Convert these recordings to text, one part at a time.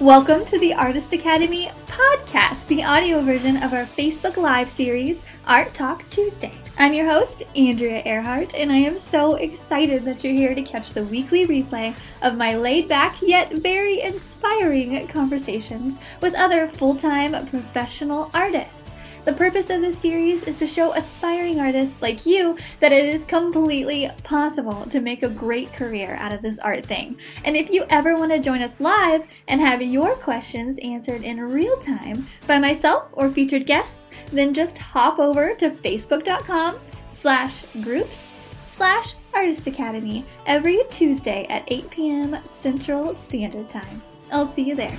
Welcome to the Artist Academy podcast, the audio version of our Facebook Live series, Art Talk Tuesday. I'm your host, Andrea Earhart, and I am so excited that you're here to catch the weekly replay of my laid back yet very inspiring conversations with other full time professional artists. The purpose of this series is to show aspiring artists like you that it is completely possible to make a great career out of this art thing. And if you ever want to join us live and have your questions answered in real time by myself or featured guests, then just hop over to facebook.com slash groups slash artist academy every Tuesday at 8 p.m. Central Standard Time. I'll see you there.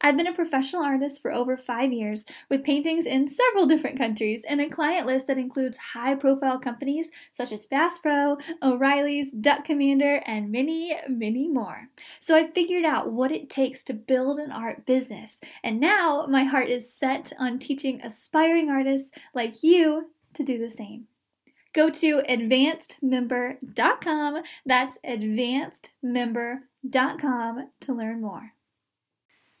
I've been a professional artist for over five years with paintings in several different countries and a client list that includes high profile companies such as Bass Pro, O'Reilly's, Duck Commander, and many, many more. So I figured out what it takes to build an art business, and now my heart is set on teaching aspiring artists like you to do the same. Go to advancedmember.com. That's advancedmember.com to learn more.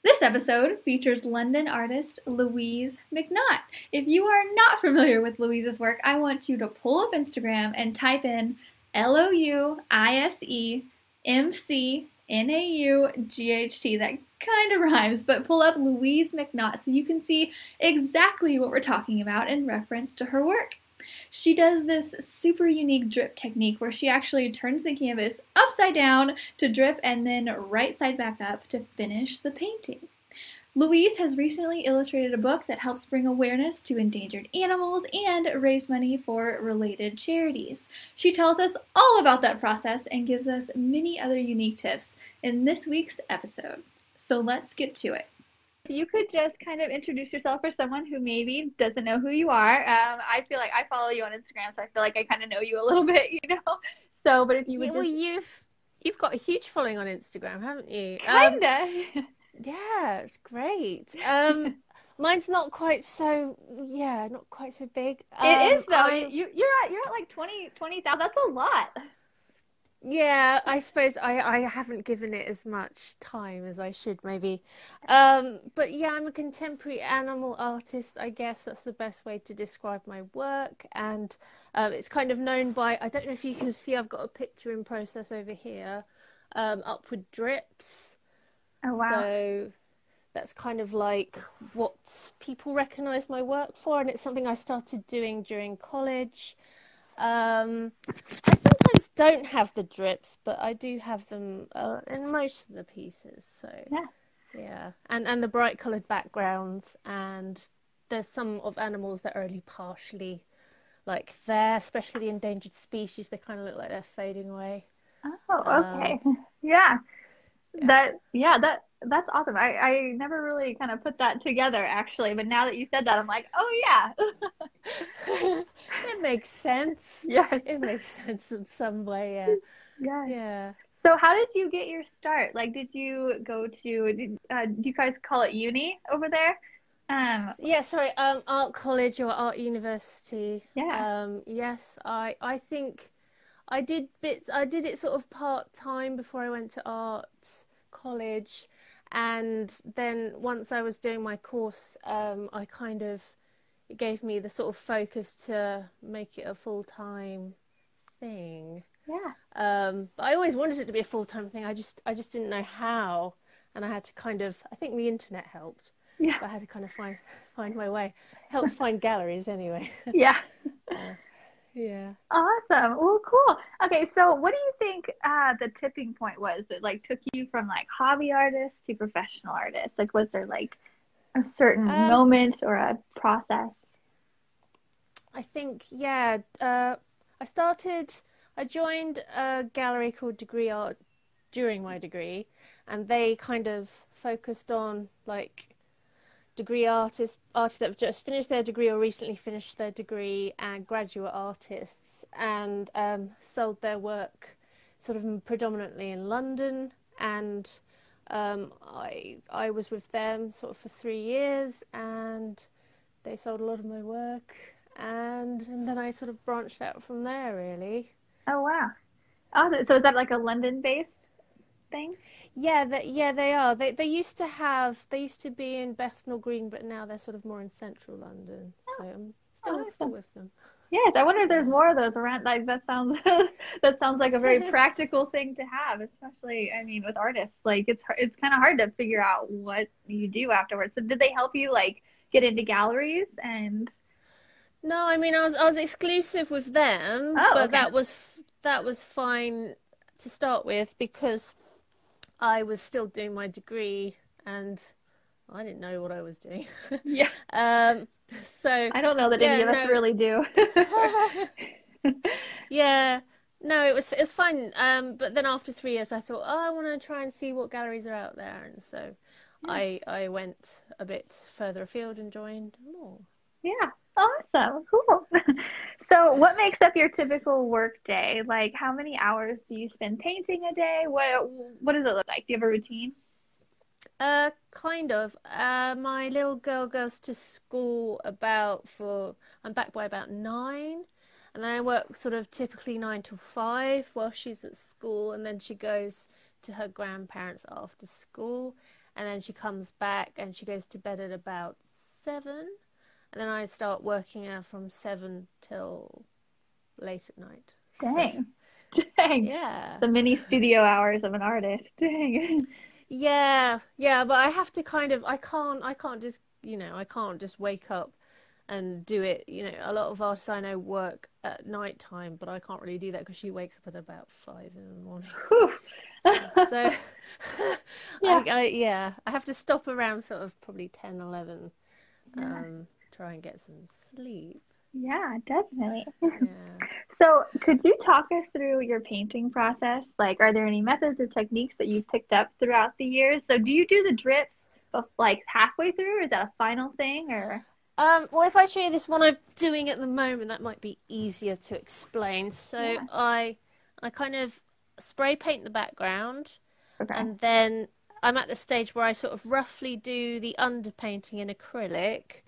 This episode features London artist Louise McNaught. If you are not familiar with Louise's work, I want you to pull up Instagram and type in L O U I S E M C N A U G H T. That kind of rhymes, but pull up Louise McNaught so you can see exactly what we're talking about in reference to her work. She does this super unique drip technique where she actually turns the canvas upside down to drip and then right side back up to finish the painting. Louise has recently illustrated a book that helps bring awareness to endangered animals and raise money for related charities. She tells us all about that process and gives us many other unique tips in this week's episode. So let's get to it you could just kind of introduce yourself for someone who maybe doesn't know who you are. Um, I feel like I follow you on Instagram, so I feel like I kind of know you a little bit, you know. So, but if you would, well, just... you've you've got a huge following on Instagram, haven't you? Kinda. Um, yeah, it's great. Um, mine's not quite so yeah, not quite so big. Um, it is though. I... You you're at you're at like 20 20,000. That's a lot. Yeah, I suppose I, I haven't given it as much time as I should, maybe. Um, but yeah, I'm a contemporary animal artist. I guess that's the best way to describe my work. And um, it's kind of known by, I don't know if you can see, I've got a picture in process over here, um, Upward Drips. Oh, wow. So that's kind of like what people recognize my work for. And it's something I started doing during college. Um, I don't have the drips, but I do have them uh, in most of the pieces. So yeah, yeah, and and the bright coloured backgrounds, and there's some of animals that are only partially like there, especially the endangered species. They kind of look like they're fading away. Oh, okay, um, yeah. yeah. That yeah that that's awesome. I, I never really kind of put that together actually, but now that you said that, I'm like, oh yeah. it makes sense. Yeah. It makes sense in some way. Yeah. Yeah. Yeah. So how did you get your start? Like, did you go to, did, uh, do you guys call it uni over there? Um, yeah, sorry, um, art college or art university. Yeah. Um, yes, I, I think I did bits, I did it sort of part time before I went to art college and then once I was doing my course, um, I kind of it gave me the sort of focus to make it a full time thing. Yeah. Um, but I always wanted it to be a full time thing. I just I just didn't know how, and I had to kind of I think the internet helped. Yeah. I had to kind of find find my way. help find galleries anyway. Yeah. uh, yeah. Awesome. Well, cool. Okay, so what do you think uh, the tipping point was that like took you from like hobby artist to professional artist? Like, was there like a certain um, moment or a process? I think yeah. Uh, I started. I joined a gallery called Degree Art during my degree, and they kind of focused on like degree artists, artists that have just finished their degree or recently finished their degree, and graduate artists, and um, sold their work sort of predominantly in London. And um, I I was with them sort of for three years, and they sold a lot of my work, and and then I sort of branched out from there, really. Oh wow! Oh, so is that like a London-based thing? Yeah, that yeah they are. They they used to have they used to be in Bethnal Green, but now they're sort of more in central London. Oh, so I'm still Oh, still with them. Yes, I wonder if there's more of those around. Like that sounds that sounds like a very practical thing to have, especially I mean with artists. Like it's it's kind of hard to figure out what you do afterwards. So did they help you like get into galleries and No, I mean I was I was exclusive with them, Oh, but okay. that was that was fine to start with because I was still doing my degree and I didn't know what I was doing. yeah, Um, so I don't know that any Yeah, of us no. really do. yeah, no, it was it was fine. Um, but then after three years, I thought, oh, I want to try and see what galleries are out there, and so I I went a bit further afield and joined more. Yeah, awesome, cool. So what makes up your typical work day? Like how many hours do you spend painting a day? What what does it look like? Do you have a routine? Uh, kind of. Uh, my little girl goes to school about for I'm back by about nine, and then I work sort of typically nine to five while she's at school, and then she goes to her grandparents after school, and then she comes back and she goes to bed at about seven, and then I start working out from seven till late at night. So, Dang. Dang. yeah. The mini studio hours of an artist. Dang. Yeah, yeah, but I have to kind of I can't I can't just you know I can't just wake up and do it. You know, a lot of artists I know work at night time, but I can't really do that because she wakes up at about five in the morning. So Yeah. I, I yeah I have to stop around sort of probably 10, 11, Yeah. um, try and get some sleep. Yeah, definitely. Yeah. So, could you talk us through your painting process? Like, are there any methods or techniques that you've picked up throughout the years? So, do you do the drips like halfway through, or is that a final thing? Or Um, well, if I show you this one I'm doing at the moment, that might be easier to explain. So Yeah. I, I kind of spray paint the background, okay, and then I'm at the stage where I sort of roughly do the underpainting in acrylic,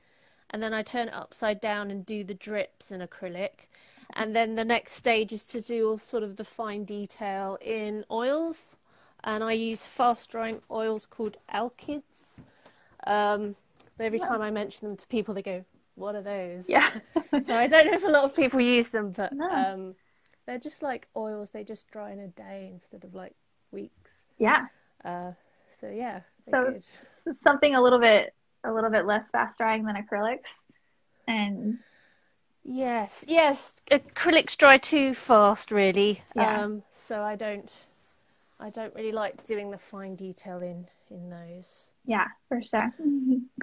and then I turn it upside down and do the drips in acrylic. And then the next stage is to do all sort of the fine detail in oils, and I use fast drying oils called Alkyds. Um, but every time I mention them to people, they go, "What are those?" yeah, So I don't know if a lot of people use them, but No. um, they're just like oils. They just dry in a day instead of like weeks. yeah, Uh, so yeah, So- good. something a little bit a little bit less fast drying than acrylics, and Yes, yes. Acrylics dry too fast, really. Yeah. Um, so I don't, I don't really like doing the fine detail in in those. yeah, for sure. Um,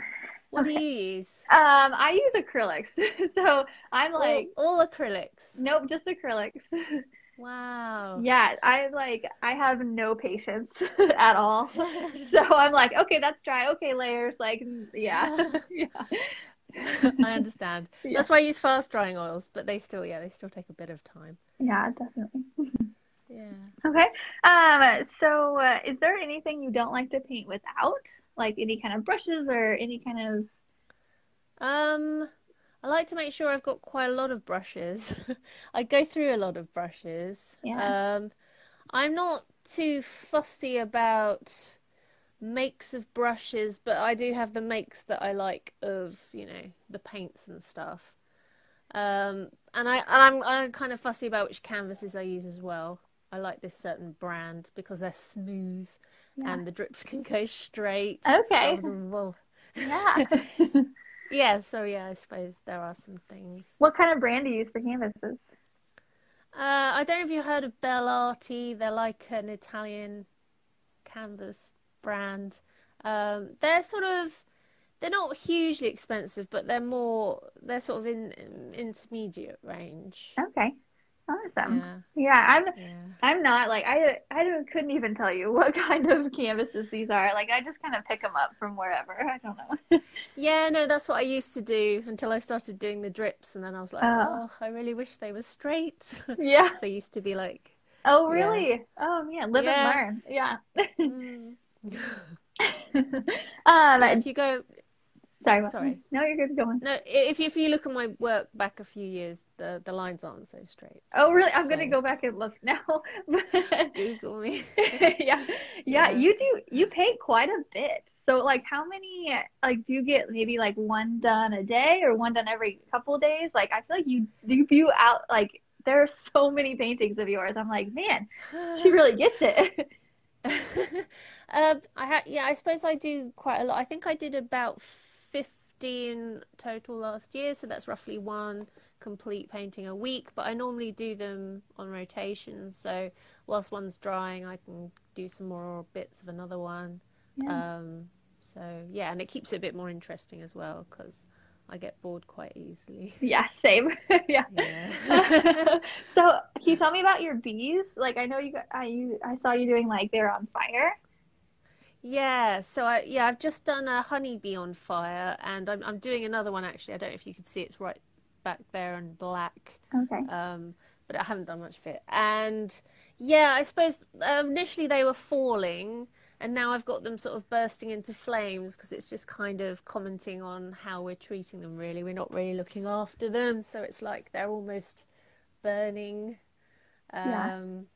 What do you use? I use acrylics, so I'm All- like, all, acrylics. nope, just acrylics. Wow. Yeah, I like I have no patience at all. So I'm like, okay, that's dry. Okay, layers. Like, yeah, yeah, I understand. Yeah. That's why I use fast drying oils, but they still, yeah, they still take a bit of time. yeah, definitely. Yeah. Okay. Um. So, uh, is there anything you don't like to paint without, like any kind of brushes or any kind of? Um, I like to make sure I've got quite a lot of brushes. I go through a lot of brushes. Yeah. Um, I'm not too fussy about makes of brushes, but I do have the makes that I like of, you know, the paints and stuff. Um, and I and I'm I'm kind of fussy about which canvases I use as well. I like this certain brand because they're smooth Yeah. and the drips can go straight. Okay. Yeah. Yeah, so yeah, I suppose there are some things. what kind of brand do you use for canvases? Uh, I don't know if you heard of Belle Arti. They're like an Italian canvas brand. Um, they're sort of, they're not hugely expensive, but they're more, they're sort of in, in intermediate range. Okay. Awesome. Yeah. yeah, I'm yeah. I'm not like I I don't, couldn't even tell you what kind of canvases these are. Like I just kind of pick them up from wherever. I don't know. yeah, no, that's what I used to do until I started doing the drips, and then I was like, oh, oh I really wish they were straight. Yeah, they used to be like. Oh really? Yeah. Oh man, live yeah. and learn. Yeah. mm. um, if you go Sorry. Sorry. No, you're good. Go on. No, if if you look at my work back a few years, the the lines aren't so straight. Oh, really? I'm so. gonna go back and look now. Google me. yeah. yeah, yeah. You do. You paint quite a bit. So, like, how many? Like, do you get maybe like one done a day or one done every couple of days? Like, I feel like you you view out like there are so many paintings of yours. I'm like, man, she really gets it. uh, I ha- yeah, I suppose I do quite a lot. I think I did about 15 total last year, so that's roughly one complete painting a week. But I normally do them on rotation, so whilst one's drying, I can do some more bits of another one. Yeah. Um, so yeah, and it keeps it a bit more interesting as well because I get bored quite easily. Yeah, same. yeah. yeah. so, can you tell me about your bees? Like, I know you got, I you I saw you doing like they're on fire. Yeah, so I yeah, I've just done a honeybee on fire, and I'm I'm doing another one actually. I don't know if you can see it's right back there in black. Okay. Um, but I haven't done much of it. And yeah, I suppose uh, initially they were falling, and now I've got them sort of bursting into flames because it's just kind of commenting on how we're treating them. Really, we're not really looking after them, so it's like they're almost burning. Um,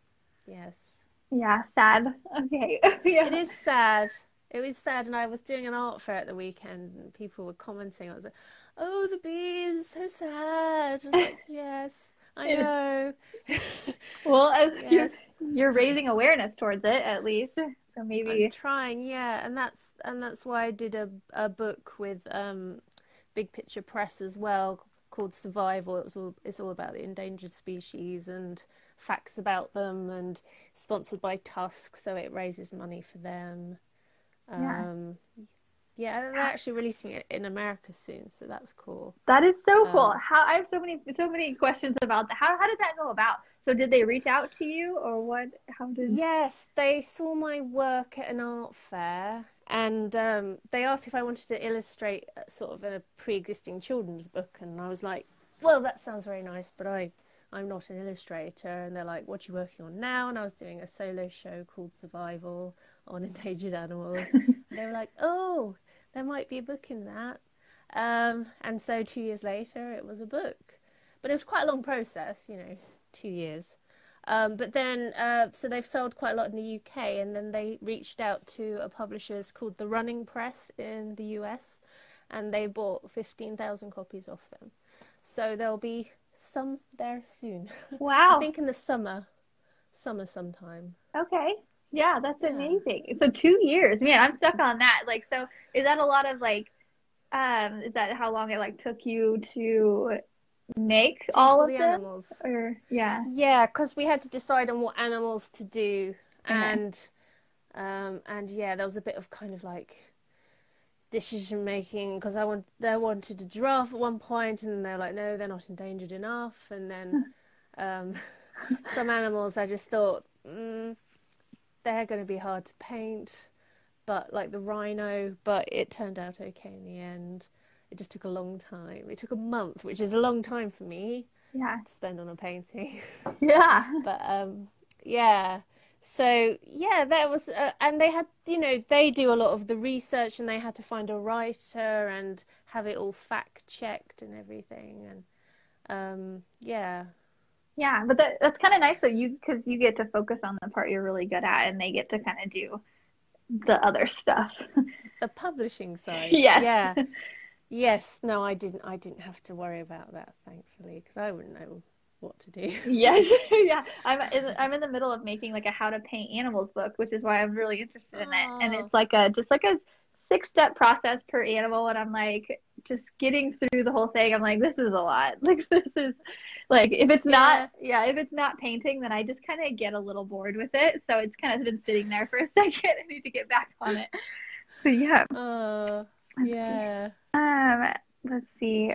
yeah. Yes. Yeah, sad. Okay. yeah. It is sad. It was sad, and I was doing an art fair at the weekend, and people were commenting. I was like, "Oh, the bees, so sad." I was like, "Yes, I know." well, uh, yes. you're, you're raising awareness towards it, at least. So maybe I'm trying, yeah, and that's and that's why I did a a book with um, Big Picture Press as well called Survival. It was all it's all about the endangered species and facts about them and sponsored by Tusk, so it raises money for them. Um, yeah. yeah, they're actually releasing it in America soon, so that's cool. That is so um, cool. How I have so many so many questions about that. How how did that go about? So did they reach out to you or what? How did? Yes, they saw my work at an art fair and um, they asked if I wanted to illustrate sort of a pre-existing children's book, and I was like, "Well, that sounds very nice, but I I'm not an illustrator. And they're like, What are you working on now? And I was doing a solo show called Survival on endangered animals. they were like, Oh, there might be a book in that. Um, and so two years later, it was a book. But it was quite a long process, you know, two years. Um, but then, uh, so they've sold quite a lot in the UK, and then they reached out to a publisher called The Running Press in the US, and they bought 15,000 copies off them. So there'll be some there soon. Wow. I think in the summer. Summer sometime. Okay. Yeah, that's yeah. amazing. So two years. Man, I'm stuck on that. Like so is that a lot of like um is that how long it like took you to make all of the them? animals or yeah yeah because we had to decide on what animals to do and um and yeah there was a bit of kind of like decision making because I want they wanted a giraffe at one point and they're like no they're not endangered enough. And then um, some animals I just thought mm, they're going to be hard to paint but like the rhino but it turned out okay in the end. It just took a long time. It took a month which is a long time for me yeah. to spend on a painting. Yeah. But um yeah so yeah that was uh, and they had you know they do a lot of the research and they had to find a writer and have it all fact checked and everything and um yeah. Yeah but that, that's kind of nice though you because you get to focus on the part you're really good at and they get to kind of do the other stuff. The publishing side. Yes. yeah. Yes. No i didn't i didn't have to worry about that thankfully because i wouldn't know what to do. yes, yeah. I'm in, I'm in the middle of making like a how to paint animals book, which is why I'm really interested in it. And it's like a just like a six step process per animal, and I'm like just getting through the whole thing. I'm like, this is a lot. Like this is like if it's yeah. not yeah if it's not painting, then I just kind of get a little bored with it. So it's kind of been sitting there for a second. I need to get back on it. So yeah. Uh, yeah. Um, let's see.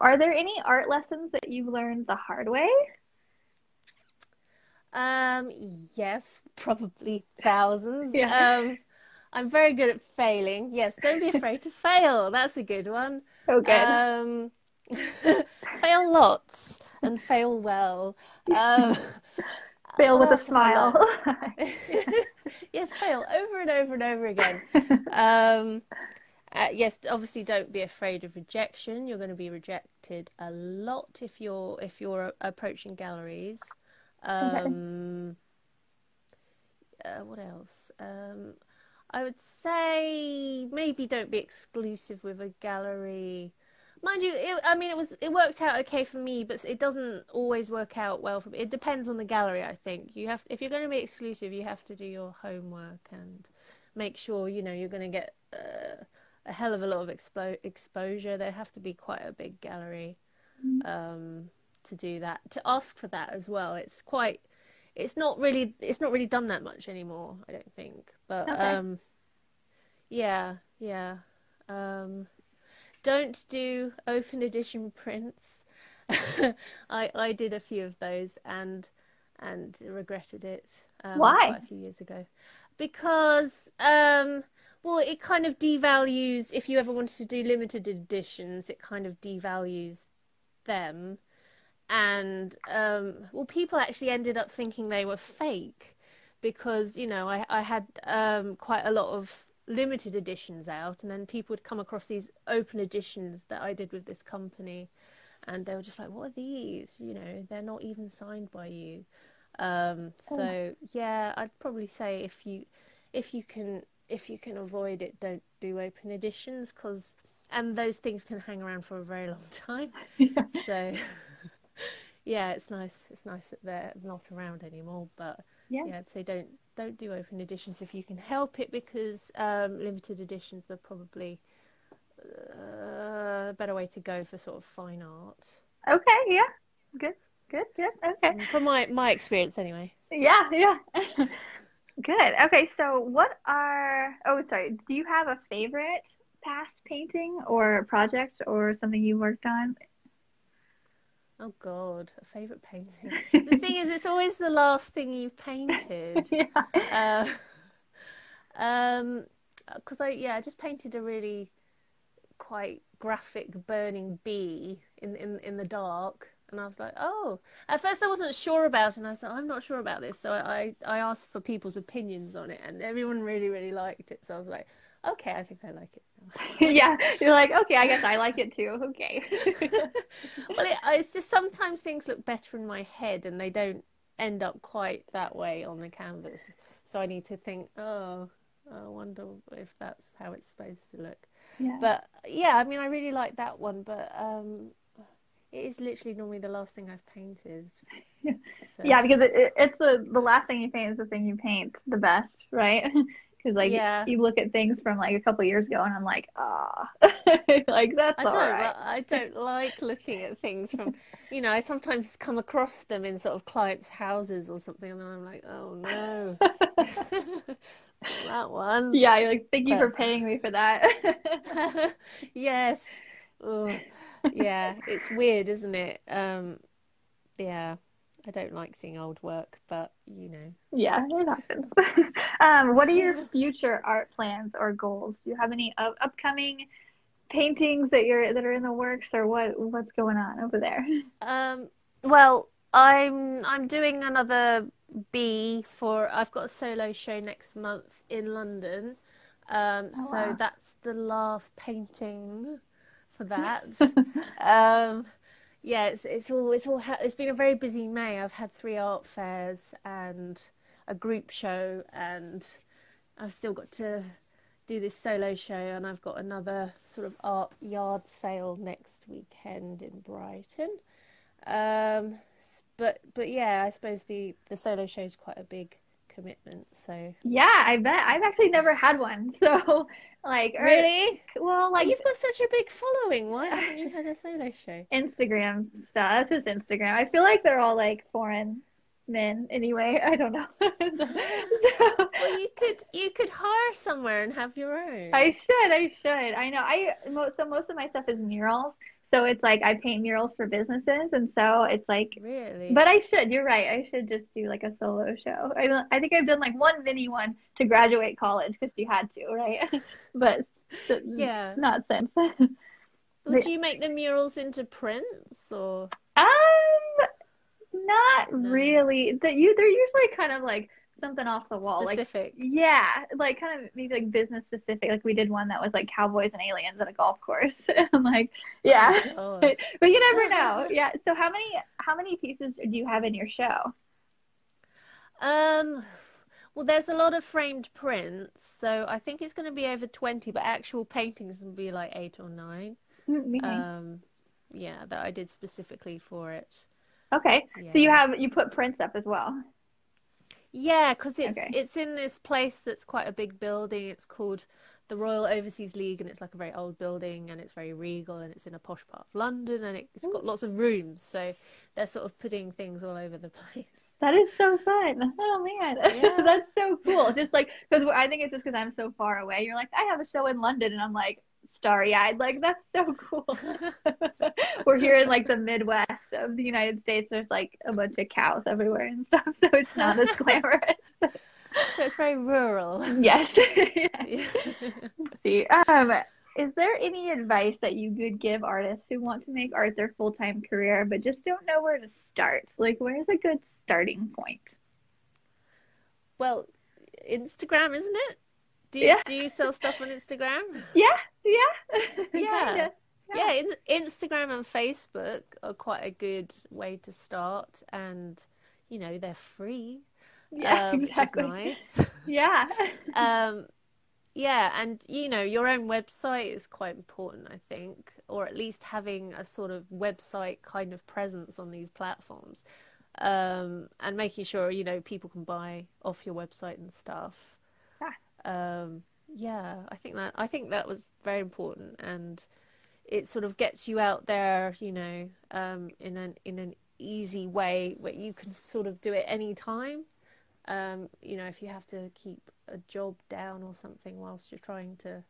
Are there any art lessons that you've learned the hard way? Um, yes, probably thousands. Yeah. Um, I'm very good at failing. Yes, don't be afraid to fail. That's a good one. Oh, good. Um, fail lots and fail well. Um, Fail with a else have I smile. yes, fail over and over and over again. Um, uh, yes, obviously, don't be afraid of rejection. You're going to be rejected a lot if you're if you're approaching galleries. Um, uh, what else? Um, I would say maybe don't be exclusive with a gallery. Mind you, it, I mean, it was it worked out okay for me, but it doesn't always work out well for me. It depends on the gallery, I think. You have if you're going to be exclusive, you have to do your homework and make sure you know you're going to get uh, a hell of a lot of expo- exposure. There have to be quite a big gallery um, to do that. To ask for that as well, it's quite. It's not really. It's not really done that much anymore. I don't think. But Okay. um, yeah, yeah. Um, don't do open edition prints. I I did a few of those and and regretted it. Um, Why? Quite a few years ago, because um, well, it kind of devalues. If you ever wanted to do limited editions, it kind of devalues them. And um, well, people actually ended up thinking they were fake because you know I I had um, quite a lot of limited editions out, and then people would come across these open editions that I did with this company, and they were just like, "What are these? You know, they're not even signed by you." Um, so yeah, I'd probably say if you if you can if you can avoid it, don't do open editions because and those things can hang around for a very long time. So yeah, it's nice. It's nice that they're not around anymore. But Yeah. yeah, I'd say don't don't do open editions if you can help it because um, limited editions are probably uh, a better way to go for sort of fine art. Okay, yeah. Good, good, good. Okay. From my my experience, anyway. Yeah, yeah. Good. Okay, so what are, oh, sorry, do you have a favorite past painting or project or something you worked on? Oh God, a favorite painting. The thing is, it's always the last thing you've painted. Yeah. Uh, um, because I yeah, I just painted a really quite graphic burning bee in in in the dark, and I was like, oh. At first, I wasn't sure about, it, and I said, like, I'm not sure about this, so I I asked for people's opinions on it, and everyone really really liked it. So I was like, okay, I think I like it. Yeah, you're like, okay, I guess I like it too. Okay. Well, it, it's just sometimes things look better in my head, and they don't end up quite that way on the canvas. So I need to think, oh, I wonder if that's how it's supposed to look. Yeah. But yeah, I mean, I really like that one, but um, it is literally normally the last thing I've painted. So, Yeah, because it, it, it's the the last thing you paint is the thing you paint the best, right? Because like Yeah. you look at things from like a couple years ago, and I'm like, ah, like that's I all don't, right. I don't like looking at things from, you know, I sometimes come across them in sort of clients' houses or something, and then I'm like, oh no, that one. Yeah, you're like, thank you for paying me for that. Yes. Ugh. Yeah, it's weird, isn't it? Um, yeah, I don't like seeing old work, but you know. Yeah, it happens. Um, what are your future art plans or goals? Do you have any up upcoming paintings that you're that are in the works, or what what's going on over there? Um, well, I'm I'm doing another bee for I've got a solo show next month in London. Um, Oh, so wow. that's the last painting for that. Um, yeah, it's it's all it's all ha it's been a very busy May. I've had three art fairs and a group show, and I've still got to do this solo show, and I've got another sort of art yard sale next weekend in Brighton. Um, but but yeah, I suppose the the solo show is quite a big commitment. So Yeah, I bet. I've actually never had one. So, like, or- really, well, like you've got such a big following. Why haven't you had a solo show? Instagram stuff. That's just Instagram. I feel like they're all like foreign men anyway. I don't know. So- Well, you could you could hire somewhere and have your own. I should, I should. I know. I mo so most of my stuff is murals. So it's like I paint murals for businesses, and so it's like. Really? But I should. You're right. I should just do like a solo show. I I think I've done like one mini one to graduate college because you had to, right? but yeah, not since. Would you make the murals into prints or? Um, not no. really. That you they're usually kind of like something off the wall, specific. like yeah, like kind of maybe like business specific. Like we did one that was like cowboys and aliens at a golf course. I'm like, yeah, oh. but, but you never know. Yeah. So how many how many pieces do you have in your show? Um. Well, there's a lot of framed prints, so I think it's going to be over 20, but actual paintings will be like eight or nine. Mm-hmm. Um, yeah, that I did specifically for it. Okay, yeah. so you have you put prints up as well. Yeah, because it's okay. it's in this place that's quite a big building. It's called the Royal Overseas League, and it's like a very old building, and it's very regal, and it's in a posh part of London, and it's got lots of rooms. So they're sort of putting things all over the place. That is so fun. Oh man, yeah. that's so cool. Just like because I think it's just because I'm so far away. You're like, I have a show in London, and I'm like starry eyed. Like that's so cool. We're here in like the Midwest of the United States. There's like a bunch of cows everywhere and stuff, so it's not as glamorous. so it's very rural. Yes. See, um, is there any advice that you could give artists who want to make art their full time career but just don't know where to start? Like, where's a good starting point? Well, Instagram, isn't it? Do you, yeah. do you sell stuff on Instagram? Yeah, yeah, yeah. Yeah, in, Instagram and Facebook are quite a good way to start, and you know they're free. Yeah, um, exactly. nice. Yeah. um, yeah, and you know your own website is quite important, I think, or at least having a sort of website kind of presence on these platforms, um, and making sure you know people can buy off your website and stuff. Yeah. Um, yeah, I think that I think that was very important, and it sort of gets you out there, you know, um, in an in an easy way where you can sort of do it any time. Um, you know, if you have to keep a job down or something whilst you're trying to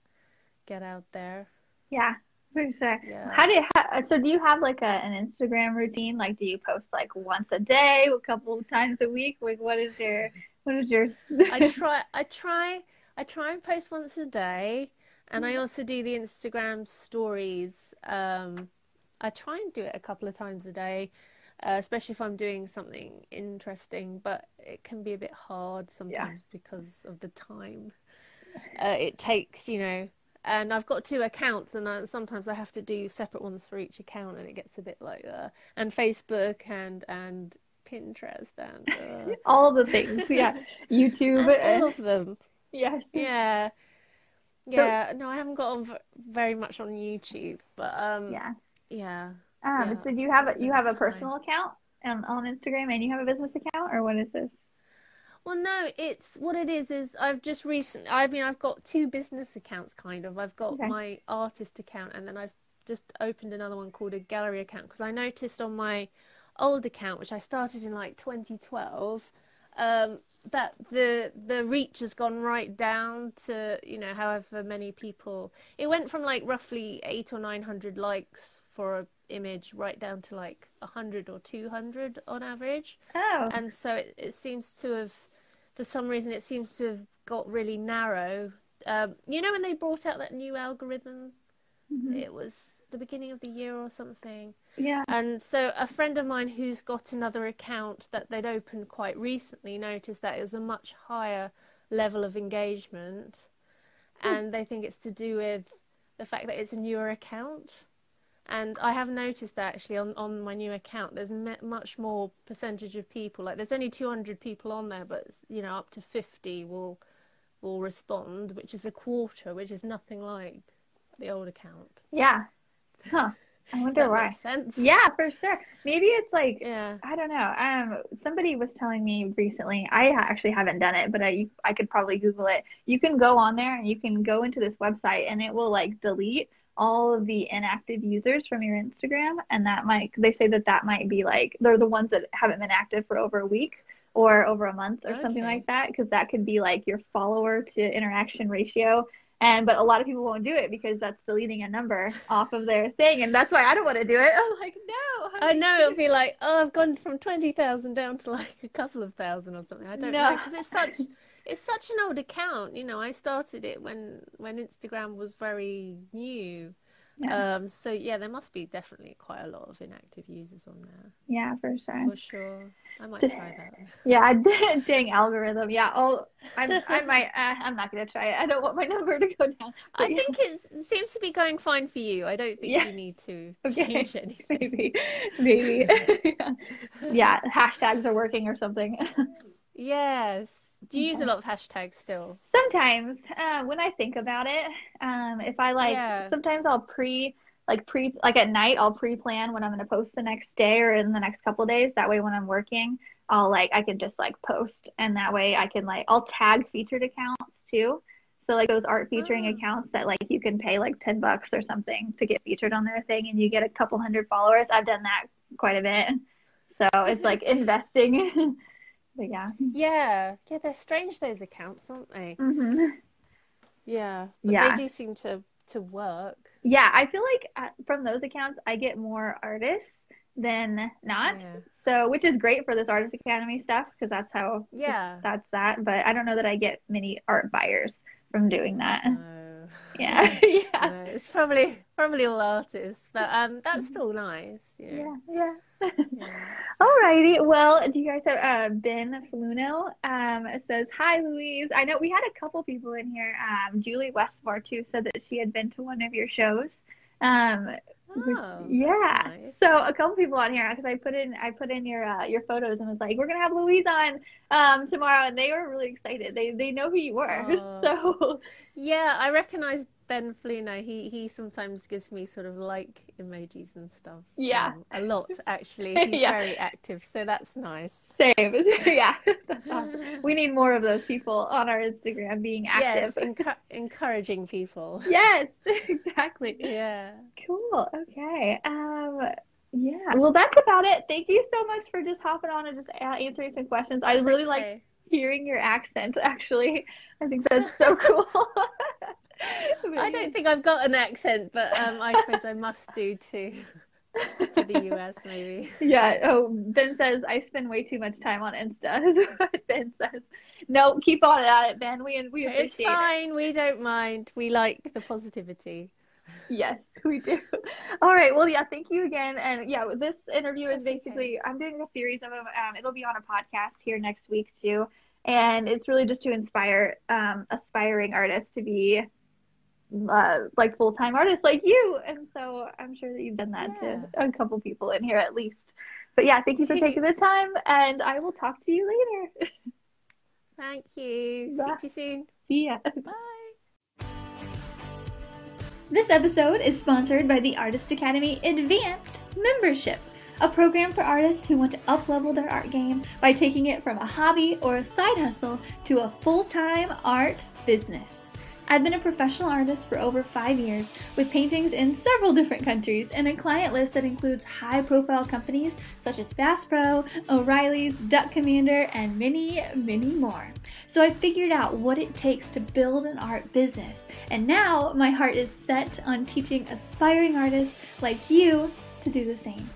get out there. Yeah, for sure. Yeah. How do you, how, so do you have like a, an Instagram routine? Like, do you post like once a day, a couple times a week? Like, what is your, what is your? I try, I try, I try and post once a day, and I also do the Instagram stories. Um, I try and do it a couple of times a day, uh, especially if I'm doing something interesting. But it can be a bit hard sometimes yeah. because of the time uh, it takes. You know, and I've got two accounts, and I, sometimes I have to do separate ones for each account, and it gets a bit like uh, and Facebook and and Pinterest and uh... all the things, yeah, YouTube, all of them. Yes. Yeah. Yeah. So, no, I haven't got on very much on YouTube, but um. Yeah. Yeah. Um. Yeah. So do you have a you have a personal account on on Instagram and you have a business account or what is this? Well, no, it's what it is. Is I've just recently. I mean, I've got two business accounts, kind of. I've got okay. my artist account, and then I've just opened another one called a gallery account because I noticed on my old account, which I started in like 2012, um, that the the reach has gone right down to you know however many people. It went from like roughly eight or nine hundred likes for a image right down to like a hundred or two hundred on average. Oh. And so it, it seems to have for some reason it seems to have got really narrow. Um, you know when they brought out that new algorithm mm-hmm. it was the beginning of the year or something. Yeah. And so a friend of mine who's got another account that they'd opened quite recently noticed that it was a much higher level of engagement. Hmm. And they think it's to do with the fact that it's a newer account. And I have noticed that actually on, on my new account, there's me- much more percentage of people. Like there's only 200 people on there, but you know up to 50 will will respond, which is a quarter, which is nothing like the old account. Yeah, Huh. I wonder that why. sense. Yeah, for sure. Maybe it's like yeah. I don't know. Um, somebody was telling me recently. I actually haven't done it, but I I could probably Google it. You can go on there and you can go into this website and it will like delete all of the inactive users from your Instagram, and that might they say that that might be like they're the ones that haven't been active for over a week or over a month or okay. something like that because that could be like your follower to interaction ratio And but a lot of people won't do it because that's deleting a number off of their thing, and that's why I don't want to do it. I'm like, no. I know it'll be like, oh, I've gone from twenty thousand down to like a couple of thousand or something. I don't No. know because it's such it's such an old account. You know, I started it when when Instagram was very new. Yeah. Um, so yeah, there must be definitely quite a lot of inactive users on there Yeah, for sure. for sure. I might try that. Yeah, dang algorithm. Yeah, oh, I'm, I might. Uh, I'm not gonna try it. I don't want my number to go down. I yeah, think it seems to be going fine for you. I don't think Yeah. you need to Okay. change anything. maybe, maybe. yeah. yeah, hashtags are working or something. Yes. Do you use a lot of hashtags still? Sometimes, uh, when I think about it, um, if I like, Yeah. sometimes I'll pre, like pre, like at night, I'll pre-plan when I'm gonna post the next day or in the next couple days. That way, when I'm working, I'll like, I can just like post, and that way I can like, I'll tag featured accounts too. So like those art featuring Oh. accounts that like you can pay like 10 bucks or something to get featured on their thing and you get a couple hundred followers. I've done that quite a bit. So it's like investing. But yeah. Yeah. Yeah, they're strange those accounts, aren't they? hmm Yeah. But Yeah. they do seem to to work. Yeah, I feel like uh, from those accounts I get more artists than not. Yeah. So, which is great for this Artist Academy stuff because that's how Yeah. that's that. But I don't know that I get many art buyers from doing that. No. Yeah, yeah, No, it's probably probably all artists, but um that's still nice. yeah, Yeah. yeah. Yeah. Alrighty. Well, do you guys have uh, Ben Fluno um, says hi, Louise. I know we had a couple people in here. Um, Julie Westmore too said that she had been to one of your shows. Um, Oh, yeah. nice. So a couple people on here because I put in I put in your uh, your photos and was like, we're gonna have Louise on um, tomorrow, and they were really excited. They they know who you were. Oh. So Yeah, I recognize Ben Fluno. He he sometimes gives me sort of like emojis and stuff. Yeah. Um, a lot actually. He's Yeah. very active, so that's nice. same. yeah. Awesome. We need more of those people on our Instagram being active. Yes, encu- encouraging people. Yes, exactly. Yeah. Cool. Okay. Um, yeah. Well, that's about it. Thank you so much for just hopping on and just answering some questions. I really okay. liked hearing your accent, actually. I think that's so cool. I don't think I've got an accent, but um, I suppose I must do to to the US maybe. Yeah. Oh, Ben says I spend way too much time on Insta. Ben says. No, keep on at it, Ben. We we It's appreciate it. fine. We don't mind. We like the positivity. Yes, we do. All right. Well, yeah, thank you again. And yeah, this interview is That's okay. basically, I'm doing a series of them. Um, it'll be on a podcast here next week too. And it's really just to inspire um, aspiring artists to be uh, like full time artists like you. And so I'm sure that you've done that to a couple people in here at least. But yeah, thank you for taking the time. And I will talk to you later. Thank you. Bye. Speak to you soon. See ya. Bye. This episode is sponsored by the Artist Academy Advanced Membership, a program for artists who want to uplevel their art game by taking it from a hobby or a side hustle to a full-time art business. I've been a professional artist for over five years with paintings in several different countries and a client list that includes high profile companies such as Bass Pro, O'Reilly's, Duck Commander, and many, many more. So I figured out what it takes to build an art business, and now my heart is set on teaching aspiring artists like you to do the same.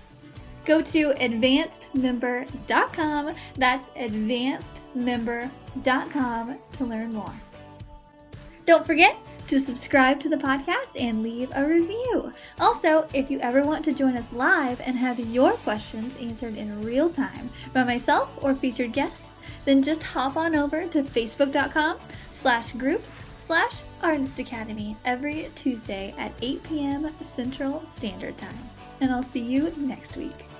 Go to advancedmember.com. That's advancedmember.com to learn more. Don't forget to subscribe to the podcast and leave a review. Also, if you ever want to join us live and have your questions answered in real time by myself or featured guests, then just hop on over to facebook.com slash groups slash artist academy every Tuesday at 8 p.m. Central Standard Time. And I'll see you next week.